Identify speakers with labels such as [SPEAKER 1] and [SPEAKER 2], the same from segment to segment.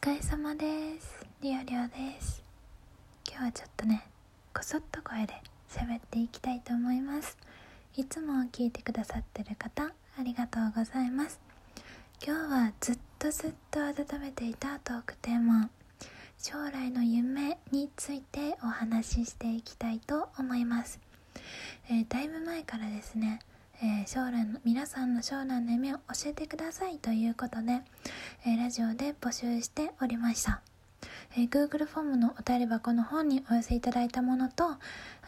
[SPEAKER 1] 疲れ様です。りおりょうです。今日はちょっとねこそっと声で喋っていきたいと思います。いつも聞いてくださってる方ありがとうございます。今日はずっとずっと温めていたトークテーマ将来の夢についてお話ししていきたいと思います、えー、だいぶ前からですねえー、将来の皆さんの将来の夢を教えてくださいということで、えー、ラジオで募集しておりました、えー、Google フォームのお便り箱の方にお寄せいただいたものとあ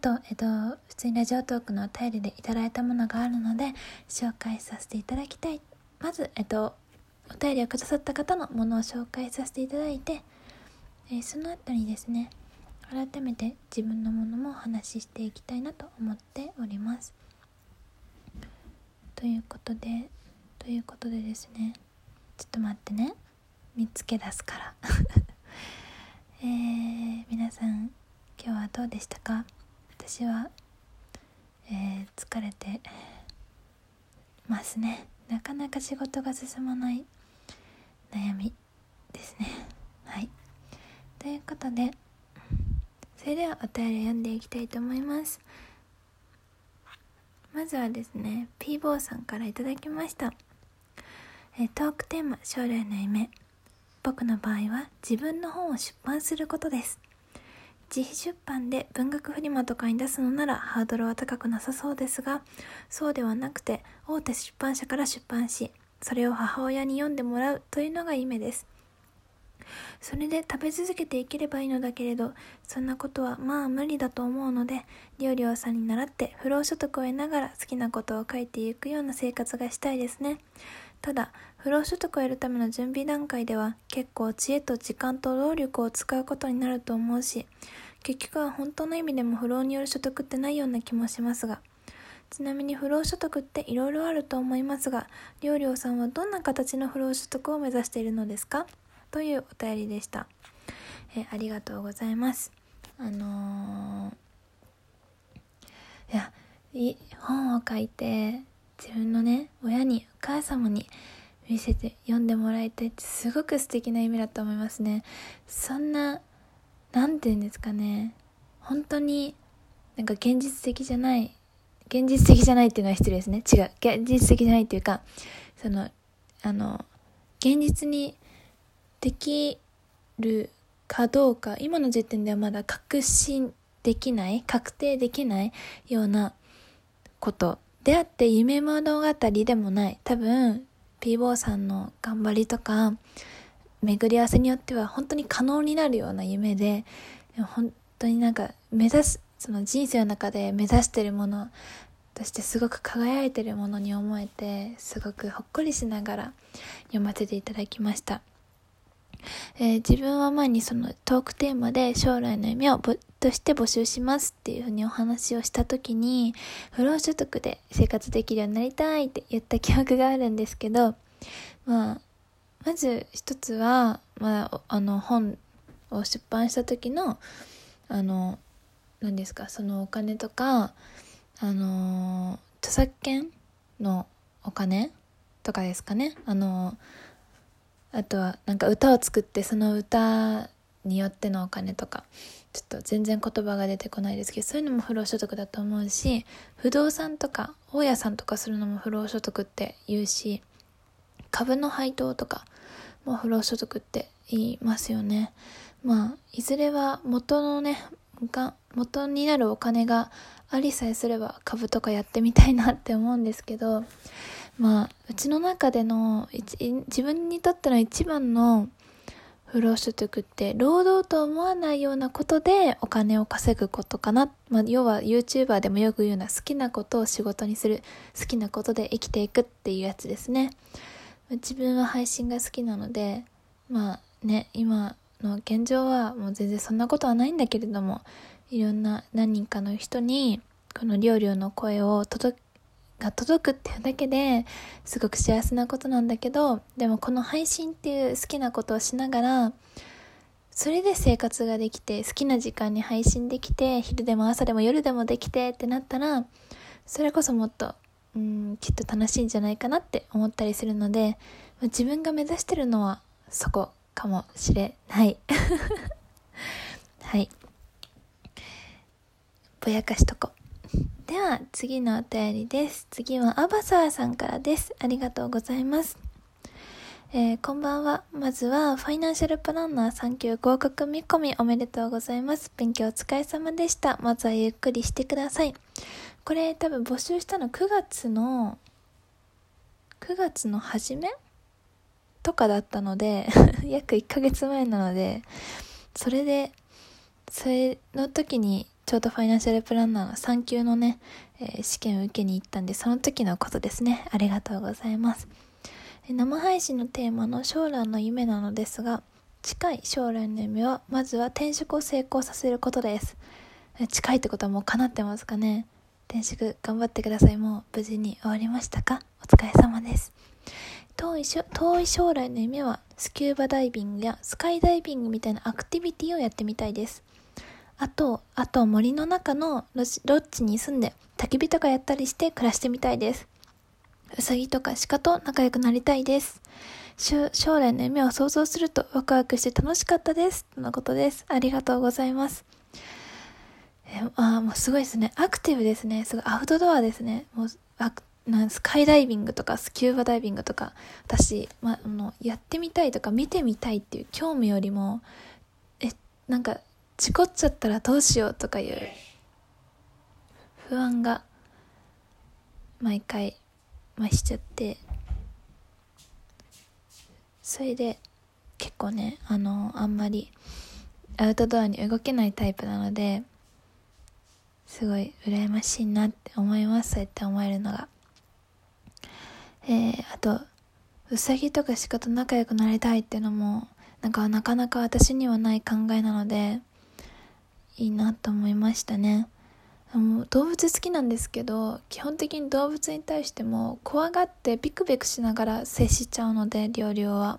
[SPEAKER 1] と、えっと、普通にラジオトークのお便りでいただいたものがあるので紹介させていただきたい。まず、えっと、お便りをくださった方のものを紹介させていただいて、えその後にですね改めて自分のものもお話ししていきたいなと思っております。ということでということでですね。ちょっと待ってね。見つけ出すから。えー、皆さん今日はどうでしたか？私は、えー、疲れてますね。なかなか仕事が進まない悩みですね。はい。ということでそれではお便りを読んでいきたいと思います。まずはですね P 坊さんから頂きました。えトークテーマ将来の夢。僕の場合は自分の本を出版することです。自費出版で文学フリマとかに出すのならハードルは高くなさそうですがそうではなくて大手出版社から出版しそれを母親に読んでもらうというのが夢です。それで食べ続けていければいいのだけれど、そんなことはまあ無理だと思うので、りょうりょうさんに習って不労所得を得ながら好きなことを書いていくような生活がしたいですね。ただ、不労所得を得るための準備段階では結構知恵と時間と労力を使うことになると思うし、結局は本当の意味でも不労による所得ってないような気もしますが、ちなみに不労所得っていろいろあると思いますが、りょうりょうさんはどんな形の不労所得を目指しているのですか？というお便りでした。えありがとうございます。あのー、いや、い本を書いて自分のね、親に、お母様に見せて読んでもらいたいってすごく素敵な夢だと思いますね。そんな、なんて言うんですかね。本当になんか現実的じゃない、現実的じゃないっていうのは失礼ですね。違う。現実的じゃないっていうか、その、あの、現実にできるかどうか、今の時点ではまだ確信できない、確定できないようなことであって夢物語でもない。多分、ピーボーさんの頑張りとか、巡り合わせによっては本当に可能になるような夢で、本当になんか目指す、その人生の中で目指してるものとしてすごく輝いてるものに思えて、すごくほっこりしながら読ませていただきました。えー、自分は前にそのトークテーマで将来の夢をとして募集しますっていうふうにお話をした時に不労所得で生活できるようになりたいって言った記憶があるんですけど、まあ、まず一つは、まあ、あの本を出版した時のあの何ですかそのお金とかあの著作権のお金とかですかね。あのあとはなんか歌を作ってその歌によってのお金とかちょっと全然言葉が出てこないですけどそういうのも不労所得だと思うし不動産とか大家さんとかするのも不労所得って言うし株の配当とかも不労所得って言いますよね。まあいずれは元のねが元になるお金がありさえすれば株とかやってみたいなって思うんですけどまあ、うちの中での、自分にとっての一番の不労所得って、労働と思わないようなことでお金を稼ぐことかな。まあ、要は YouTuber でもよく言うような好きなことを仕事にする、好きなことで生きていくっていうやつですね。自分は配信が好きなので、まあね、今の現状はもう全然そんなことはないんだけれども、いろんな何人かの人に、この料理の声を届が届くっていうだけですごく幸せなことなんだけどでもこの配信っていう好きなことをしながらそれで生活ができて好きな時間に配信できて昼でも朝でも夜でもできてってなったらそれこそもっとうんきっと楽しいんじゃないかなって思ったりするので自分が目指してるのはそこかもしれない。はい。ぼやかしとこでは次のお便りです次はアバサーさんからですありがとうございますえー、こんばんは。まずは、ファイナンシャルプランナー3級合格見込みおめでとうございます。勉強お疲れ様でした。まずはゆっくりしてください。これ多分募集したの9月の、9月の初め？とかだったので 約1ヶ月前なので、それで、それの時にちょうどファイナンシャルプランナーの3級のね、えー、試験を受けに行ったんで、その時のことですね。ありがとうございます。生配信のテーマの将来の夢なのですが、近い将来の夢は、まずは転職を成功させることです。近いってことはもう叶ってますかね転職頑張ってください。もう無事に終わりましたか？お疲れ様です。遠い遠い将来の夢はスキューバダイビングやスカイダイビングみたいなアクティビティをやってみたいです。あと、あと森の中のロッジに住んで焚き火とかやったりして暮らしてみたいです。うさぎとか鹿と仲良くなりたいです。将来の夢を想像するとワクワクして楽しかったです。とのことです。ありがとうございます。えあもうすごいですね。アクティブですね。すごいアウトドアですね。もうあなんスカイダイビングとかスキューバダイビングとか私、ま、あのやってみたいとか見てみたいっていう興味よりもえなんか事故っちゃったらどうしようとかいう不安が毎回増しちゃってそれで結構ねあのあんまりアウトドアに動けないタイプなのですごい羨ましいなって思います。そうやって思えるのが。えー、あとうさぎとか鹿と仲良くなりたいっていうのもなんかなかなか私にはない考えなのでいいなと思いましたね。動物好きなんですけど基本的に動物に対しても怖がってビクビクしながら接しちゃうので料理は。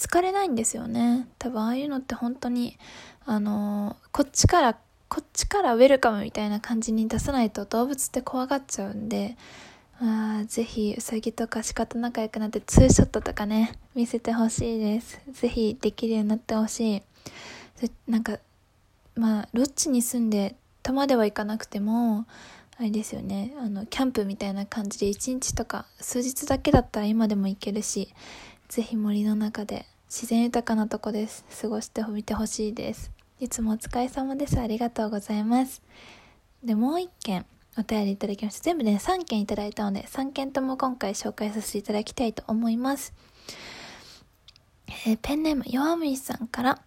[SPEAKER 1] 好かれないんですよね。多分ああいうのって本当にあのこっちからこっちからウェルカムみたいな感じに出さないと動物って怖がっちゃうんであぜひうさぎとか鹿と仲良くなってツーショットとかね見せてほしいです。ぜひできるようになってほしい。なんかまあロッジに住んでとまではいかなくてもあれですよねあのキャンプみたいな感じで1日とか数日だけだったら今でも行けるし是非森の中で自然豊かなとこです過ごしてみてほしいです。いつもお疲れ様です。ありがとうございます。でもう一件お便りいただきました。全部で、ね、3件いただいたので3件とも今回紹介させていただきたいと思います。えー、ペンネーム弱虫さんから。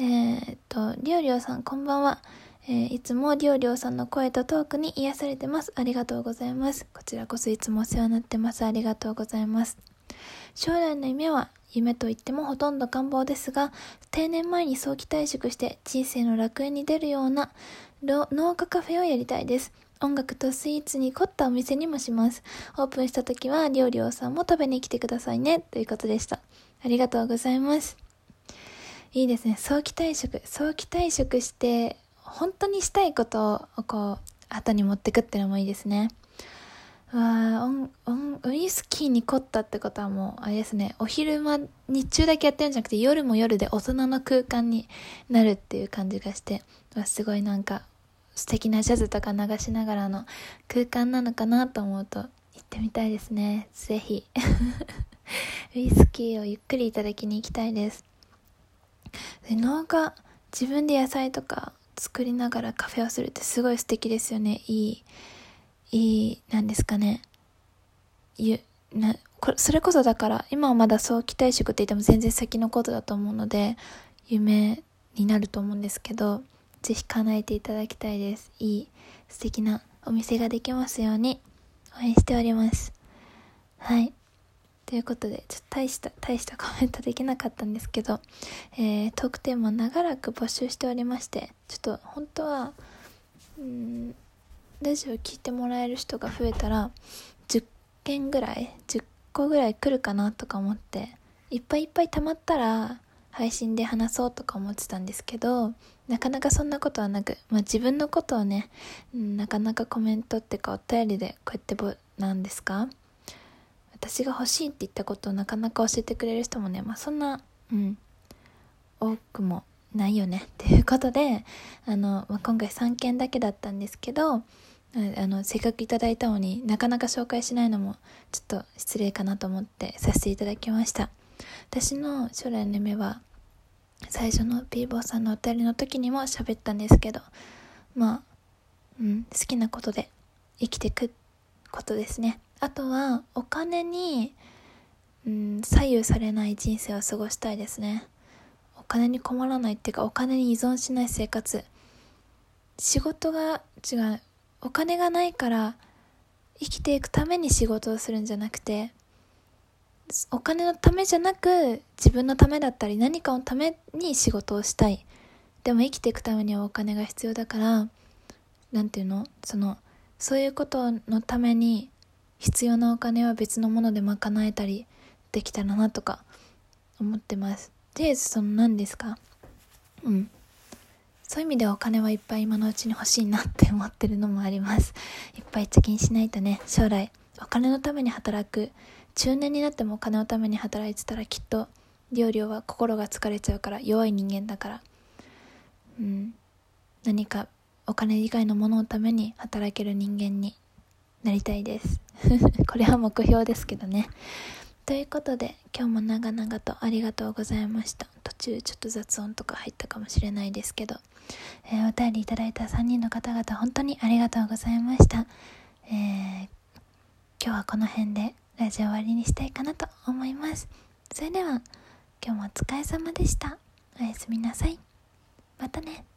[SPEAKER 1] えー、っとりょうりょうさんこんばんはえー、いつもりょうりょうさんの声とトークに癒されてます。ありがとうございます。こちらこそいつもお世話になってます。ありがとうございます。将来の夢は夢といってもほとんど願望ですが、定年前に早期退職して人生の楽園に出るような農家カフェをやりたいです。音楽とスイーツに凝ったお店にもします。オープンした時はりょうりょうさんも食べに来てくださいね。ということでした。ありがとうございます。いいですね。早期退職。早期退職して本当にしたいことをこう後に持ってくっていうのもいいですねわオンウイスキーに凝ったってことはもうあれですねお昼間日中だけやってるんじゃなくて夜も夜で大人の空間になるっていう感じがしてすごいなんか素敵なジャズとか流しながらの空間なのかなと思うと行ってみたいですねぜひ ウイスキーをゆっくりいただきに行きたいですで農家自分で野菜とか作りながらカフェをするってすごい素敵ですよね。いいいいなんですかね。ゆなこれそれこそだから今はまだ早期退職って言っても全然先のことだと思うので夢になると思うんですけど是非叶えていただきたいです。いい素敵なお店ができますように応援しております。はい。ということで、ちょっと大した、大したコメントできなかったんですけど、えー、トークテーマ長らく募集しておりまして、ちょっと本当は、うん、ラジオ聞いてもらえる人が増えたら、10件ぐらい、10個ぐらい来るかなとか思って、いっぱいいっぱい溜まったら、配信で話そうとか思ってたんですけど、なかなかそんなことはなく、まあ自分のことをね、うん、なかなかコメントっていうかお便りでこうやってぼ、なんですか？私が欲しいって言ったことをなかなか教えてくれる人もね、まあそんな、うん、多くもないよね。っていうことであの、まあ、今回3件だけだったんですけどあのせっかくいただいたのになかなか紹介しないのもちょっと失礼かなと思ってさせていただきました。私の将来の夢は最初のピーボーさんのお便りの時にも喋ったんですけどまあ、うん、好きなことで生きてくことですね。あとはお金に、うん、左右されない人生を過ごしたいですね。お金に困らないっていうかお金に依存しない生活。仕事が違うお金がないから生きていくために仕事をするんじゃなくてお金のためじゃなく自分のためだったり何かのために仕事をしたい。でも生きていくためにはお金が必要だから何て言うの？そのそういうことのために必要なお金は別のもので賄えたりできたらなとか思ってます。でその何ですか？うん。そういう意味ではお金はいっぱい今のうちに欲しいなって思ってるのもあります。いっぱい貯金しないとね将来。お金のために働く。中年になってもお金のために働いてたらきっと料理は心が疲れちゃうから弱い人間だから。うん。何かお金以外のもののために働ける人間になりたいです。これは目標ですけどね。ということで今日も長々とありがとうございました。途中ちょっと雑音とか入ったかもしれないですけど、えー、お便りいただいた3人の方々本当にありがとうございました、えー、今日はこの辺でラジオ終わりにしたいかなと思います。それでは今日もお疲れ様でした。おやすみなさい。またね。